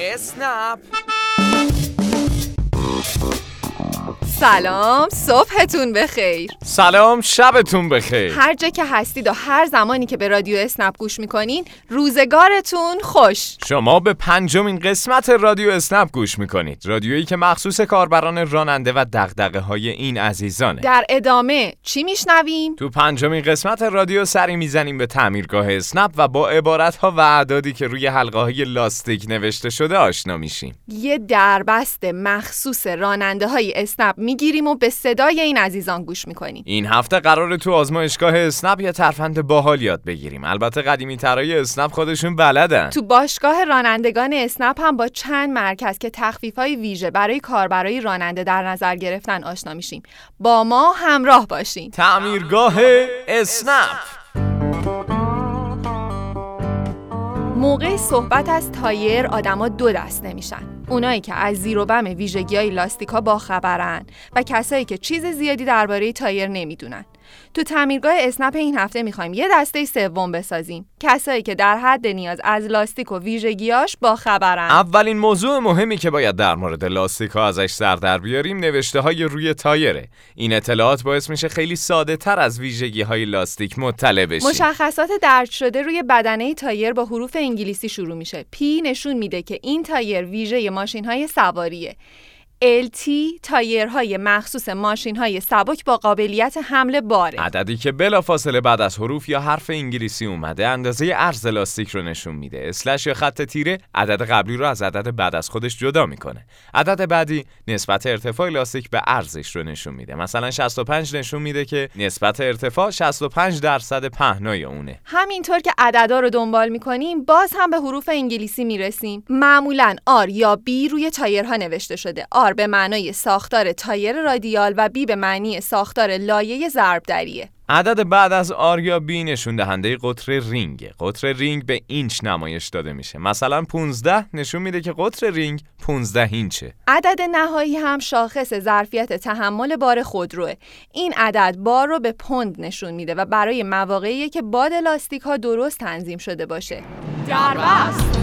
اسنپ سلام صبحتون بخیر. سلام شبتون بخیر. هر جا که هستید و هر زمانی که به رادیو اسنپ گوش می‌کنین روزگارتون خوش. شما به پنجمین قسمت رادیو اسنپ گوش می‌کنید. رادیویی که مخصوص کاربران راننده و دغدغه های این عزیزانه. در ادامه چی میشنویم؟ تو پنجمین قسمت رادیو سری می‌زنیم به تعمیرگاه اسنپ و با عبارت ها و اعدادی که روی حلقه های لاستیک نوشته شده آشنا میشیم. یه دربست مخصوص راننده های اسنپ می‌گیریم و به صدای این عزیزان گوش می‌کنیم. این هفته قرار تو آزمایشگاه اسنپ یه ترفند باحال یاد بگیریم. البته قدیمی ترای اسنپ خودشون بلدن. تو باشگاه رانندگان اسنپ هم با چند مرکز که تخفیف های ویژه برای کاربرای راننده در نظر گرفتن آشنا میشیم. با ما همراه باشین. تعمیرگاه اسنپ. موقع صحبت از تایر آدما دو دسته میشن اونایی که از زیر و بم ویژگی های لاستیکا باخبرن و کسایی که چیز زیادی درباره تایر نمی‌دونن. تو تعمیرگاه اسنپ این هفته می‌خوایم یه دسته سوم بسازیم. کسایی که در حد نیاز از لاستیک و ویژگیاش با خبرن. اولین موضوع مهمی که باید در مورد لاستیک ها ازش سر در بیاریم نوشته های روی تایره. این اطلاعات باعث میشه خیلی ساده تر از ویژگی های لاستیک مطلع بشیم. مشخصات درج شده روی بدنه تایر با حروف انگلیسی شروع میشه. P نشون میده که این تایر ویژه ماشین های سواریه. LT تایرهای مخصوص ماشین های سبک با قابلیت حمل باره. عددی که بلافاصله بعد از حروف یا حرف انگلیسی اومده اندازه عرض لاستیک رو نشون میده. slash یا خط تیره عدد قبلی رو از عدد بعد از خودش جدا می‌کنه. عدد بعدی نسبت ارتفاع لاستیک به عرضش رو نشون میده. مثلا 65 نشون میده که نسبت ارتفاع 65 درصد پهنای اونه. همینطور که عددا رو دنبال می‌کنیم باز هم به حروف انگلیسی می‌رسیم. معمولا R یا B روی تایرها نوشته شده. R به معنای ساختار تایر رادیال و B به معنی ساختار لایه ضربدریه. عدد بعد از R یا B نشون دهنده قطر رینگ. قطر رینگ به اینچ نمایش داده میشه. مثلا 15 نشون میده که قطر رینگ 15 اینچه. عدد نهایی هم شاخص ظرفیت تحمل بار خودروه. این عدد بار رو به پوند نشون میده و برای مواقعی که باد لاستیک ها درست تنظیم شده باشه. دربست.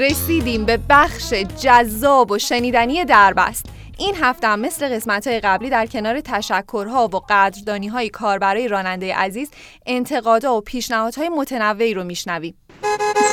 رسیدیم به بخش جذاب و شنیدنی دربست. این هفته هم مثل قسمت های قبلی در کنار تشکرها و قدردانی های کاربرای راننده عزیز انتقادها و پیشنهادهای متنوعی رو میشنویم.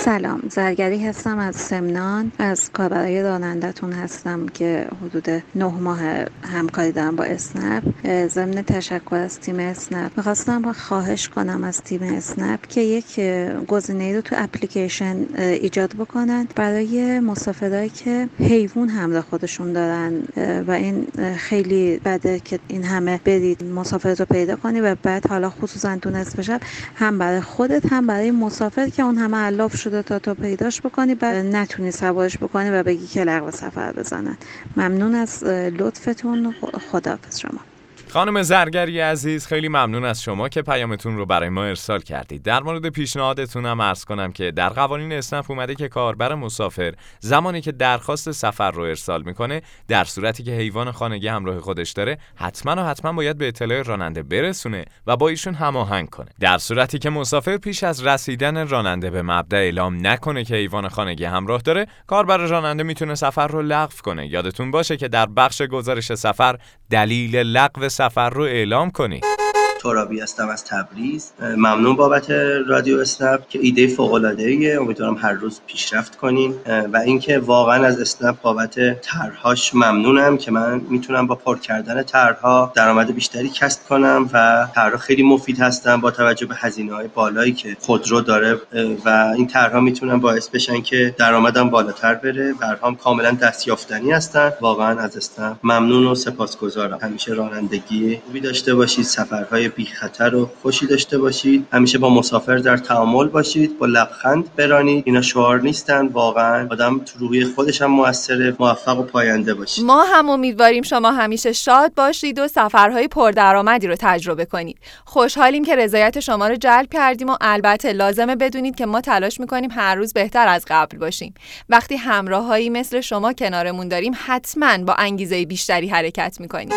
سلام زرگری هستم از سمنان. از کاربرای رانندتون هستم که حدود نه ماه همکاری دارم با اسنپ. ضمن تشکر از تیم اسنپ. می‌خواستم خواهش کنم از تیم اسنپ که یک گزینه رو تو اپلیکیشن ایجاد بکنن برای مسافرایی که حیوان همراه خودشون دارن. و این خیلی بده که این همه برید مسافر رو پیدا کنی و بعد حالا خصوصا تو نصف شب هم برای خودت هم برای مسافر که اون همه علاف شده تا تو پیداش بکنی بعد نتونی سوارش بکنی و بگی که لغو سفر بزنن. ممنون از لطفتون. خداحافظ شما. خانم زرگری عزیز خیلی ممنون از شما که پیامتون رو برای ما ارسال کردید. در مورد پیشنهادتون هم عرض کنم که در قوانین اسنپ اومده که کاربر مسافر زمانی که درخواست سفر رو ارسال می‌کنه در صورتی که حیوان خانگی همراه خودش داره حتما و حتما باید به اطلاع راننده برسونه و با ایشون هماهنگ کنه. در صورتی که مسافر پیش از رسیدن راننده به مبدا اعلام نکنه که حیوان خانگی همراه داره کاربر راننده می‌تونه سفر رو لغو کنه. یادتون باشه که در بخش گزارش سفر دلیل لغو سفر رو اعلام کنید ترابی هستم از تبریز. ممنون بابت رادیو اسنپ که ایده فوق العاده ایه امیدوارم هر روز پیشرفت کنیم. و اینکه واقعا از اسنپ بابت طرحهاش ممنونم که من می‌تونم با پر کردن طرحها درآمد بیشتری کسب کنم و طرحها خیلی مفید هستن با توجه به هزینه های بالایی که خودرو داره. و این طرحها می‌تونن باعث بشن که درآمدم بالاتر بره. برهام کاملا دستیافتنی هستن. واقعا از اسنپ ممنون و سپاسگزارم. همیشه رانندگی خوبی داشته باشید. سفرهای بی خطر و خوشی داشته باشید. همیشه با مسافر در تعامل باشید با لبخند برانید. اینا شعار نیستن واقعا آدم تو روحی خودش هم موثر موفق و پاینده باشید. ما هم امیدواریم شما همیشه شاد باشید و سفرهای پردرآمدی رو تجربه کنید. خوشحالیم که رضایت شما رو جلب کردیم و البته لازمه بدونید که ما تلاش می‌کنیم هر روز بهتر از قبل باشیم. وقتی همراههایی مثل شما کنارمون داریم حتما با انگیزه بیشتری حرکت می‌کنیم.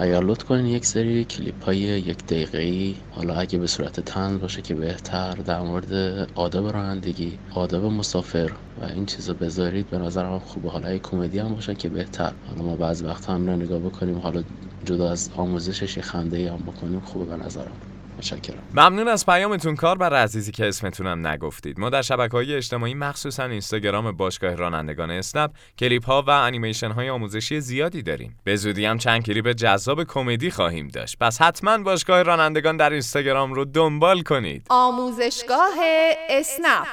اگر لطف کنین یک سری کلیپ های یک دقیقه حالا اگه به صورت تنز باشه که بهتر در مورد آداب رانندگی آداب مسافر و این چیزا بذارید. به نظرم خوبه حالا کمدی هم باشه که بهتر. حالا ما بعض وقت هم نگاه بکنیم. حالا جدا از آموزشش خنده هم بکنیم. خوبه به نظرم. متشکرم. ممنون از پیامتون کار بر عزیزی که اسمتونم نگفتید. ما در شبکه های اجتماعی مخصوصا اینستاگرام باشگاه رانندگان اسنپ کلیپ ها و انیمیشن های آموزشی زیادی داریم. به زودی هم چند کلیپ جذاب کمدی خواهیم داشت. پس حتما باشگاه رانندگان در اینستاگرام رو دنبال کنید. آموزشگاه اسنپ.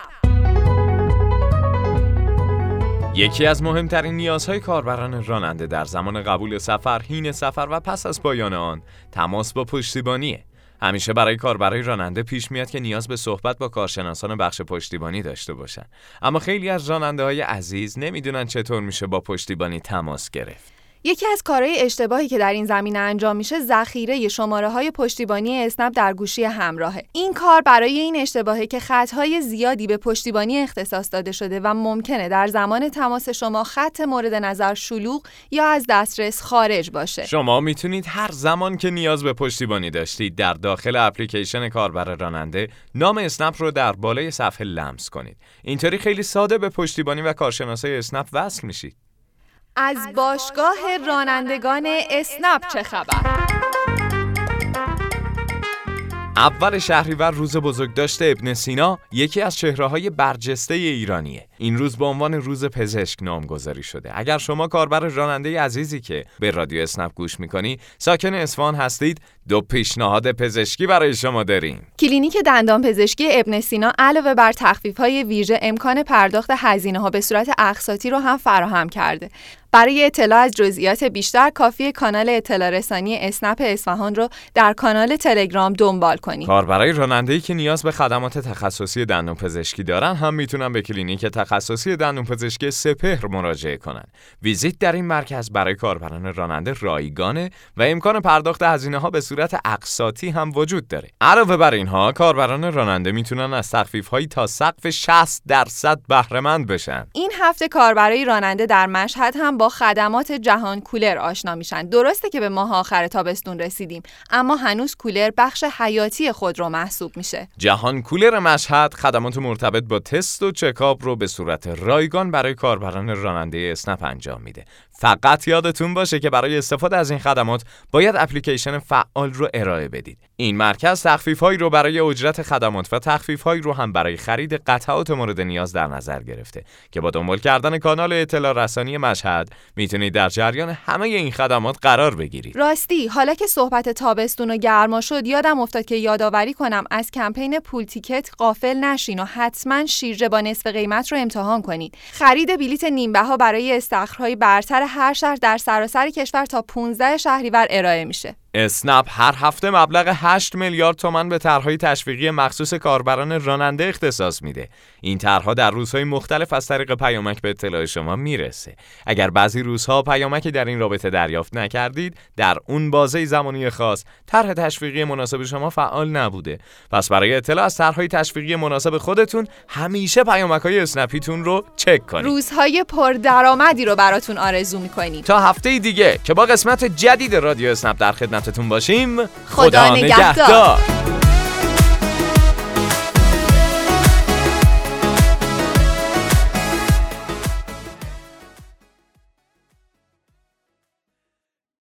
یکی از مهمترین نیازهای کاربران راننده در زمان قبول سفر، حین سفر و پس از پایان آن تماس با پشتیبانیه. همیشه برای کاربرای راننده پیش میاد که نیاز به صحبت با کارشناسان بخش پشتیبانی داشته باشن. اما خیلی از راننده های عزیز نمی‌دونن چطور میشه با پشتیبانی تماس گرفت. یکی از کارهای اشتباهی که در این زمینه انجام میشه ذخیره شماره های پشتیبانی اسنپ در گوشی همراهه. این کار برای این اشتباهه که خطهای زیادی به پشتیبانی اختصاص داده شده و ممکنه در زمان تماس شما خط مورد نظر شلوغ یا از دسترس خارج باشه. شما می‌تونید هر زمان که نیاز به پشتیبانی داشتید در داخل اپلیکیشن کاربر راننده نام اسنپ رو در بالای صفحه لمس کنید. اینطوری خیلی ساده به پشتیبانی و کارشناسای اسنپ وصل میشید. از باشگاه رانندگان اسنپ چه خبر؟ اول شهریور روز بزرگ داشته ابن سینا یکی از چهره های برجسته ایرانیه این روز به عنوان روز پزشک نامگذاری شده. اگر شما کاربر راننده عزیزی که به رادیو اسنپ گوش می‌کنی ساکن اصفهان هستید دو پیشنهاد پزشکی برای شما داریم. کلینیک دندان پزشکی ابن سینا علاوه بر تخفیف های ویژه امکان پرداخت هزینه ها به صورت اقساطی رو هم فراهم کرده. برای اطلاع از جزئیات بیشتر کافی کانال اطلاع رسانی اسنپ اصفهان رو در کانال تلگرام دنبال کنید. کاربرای راننده‌ای که نیاز به خدمات تخصصی دندان پزشکی دارن هم می‌تونن به کلینیک تخصصی دندان پزشکی سپهر مراجعه کنند. ویزیت در این مرکز برای کاربران راننده رایگانه و امکان پرداخت هزینه ها به صورت اقساطی هم وجود داره. علاوه بر اینها کاربران راننده می‌تونن از تخفیف هایی تا سقف 60 درصد بهره مند بشن. این هفته کاربرای راننده در مشهد هم با خدمات جهان کولر آشنا میشن. درسته که به ماه آخر تابستون رسیدیم اما هنوز کولر بخش حیاتی خود رو محسوب میشه. جهان کولر مشهد خدمات مرتبط با تست و چکاپ رو به صورت رایگان برای کاربران راننده اسنپ انجام میده. فقط یادتون باشه که برای استفاده از این خدمات باید اپلیکیشن فعال رو ارائه بدید. این مرکز تخفیف هایی رو برای اجرت خدمات و تخفیف هایی رو هم برای خرید قطعات مورد نیاز در نظر گرفته که با دنبال کردن کانال اطلاع رسانی مشهد می‌تونید در جریان همه این خدمات قرار بگیرید. راستی حالا که صحبت تابستون و گرما شد یادم افتاد که یادآوری کنم از کمپین پول تیکت غافل نشین و حتما شیرجه با نصف قیمت رو امتحان کنید. خرید بلیت نیمبه برای استخرهای برتر هر شهر در سراسر کشور تا 15 شهریور ارائه میشه. اسنپ هر هفته مبلغ 8 میلیارد تومان به طرحهای تشویقی مخصوص کاربران راننده اختصاص میده. این طرحها در روزهای مختلف از طریق پیامک به اطلاع شما می‌رسه. اگر بعضی روزها پیامکی در این رابطه دریافت نکردید، در اون بازه زمانی خاص طرح تشویقی مناسب شما فعال نبوده. پس برای اطلاع از طرحهای تشویقی مناسب خودتون همیشه پیامک‌های اسنپیتون رو چک کنید. روزهای پردرآمدی رو براتون آرزو می‌کنیم. تا هفته دیگه که با قسمت جدید رادیو اسنپ در خدمت خدمتتون باشیم. خدا, خدا نگهدار.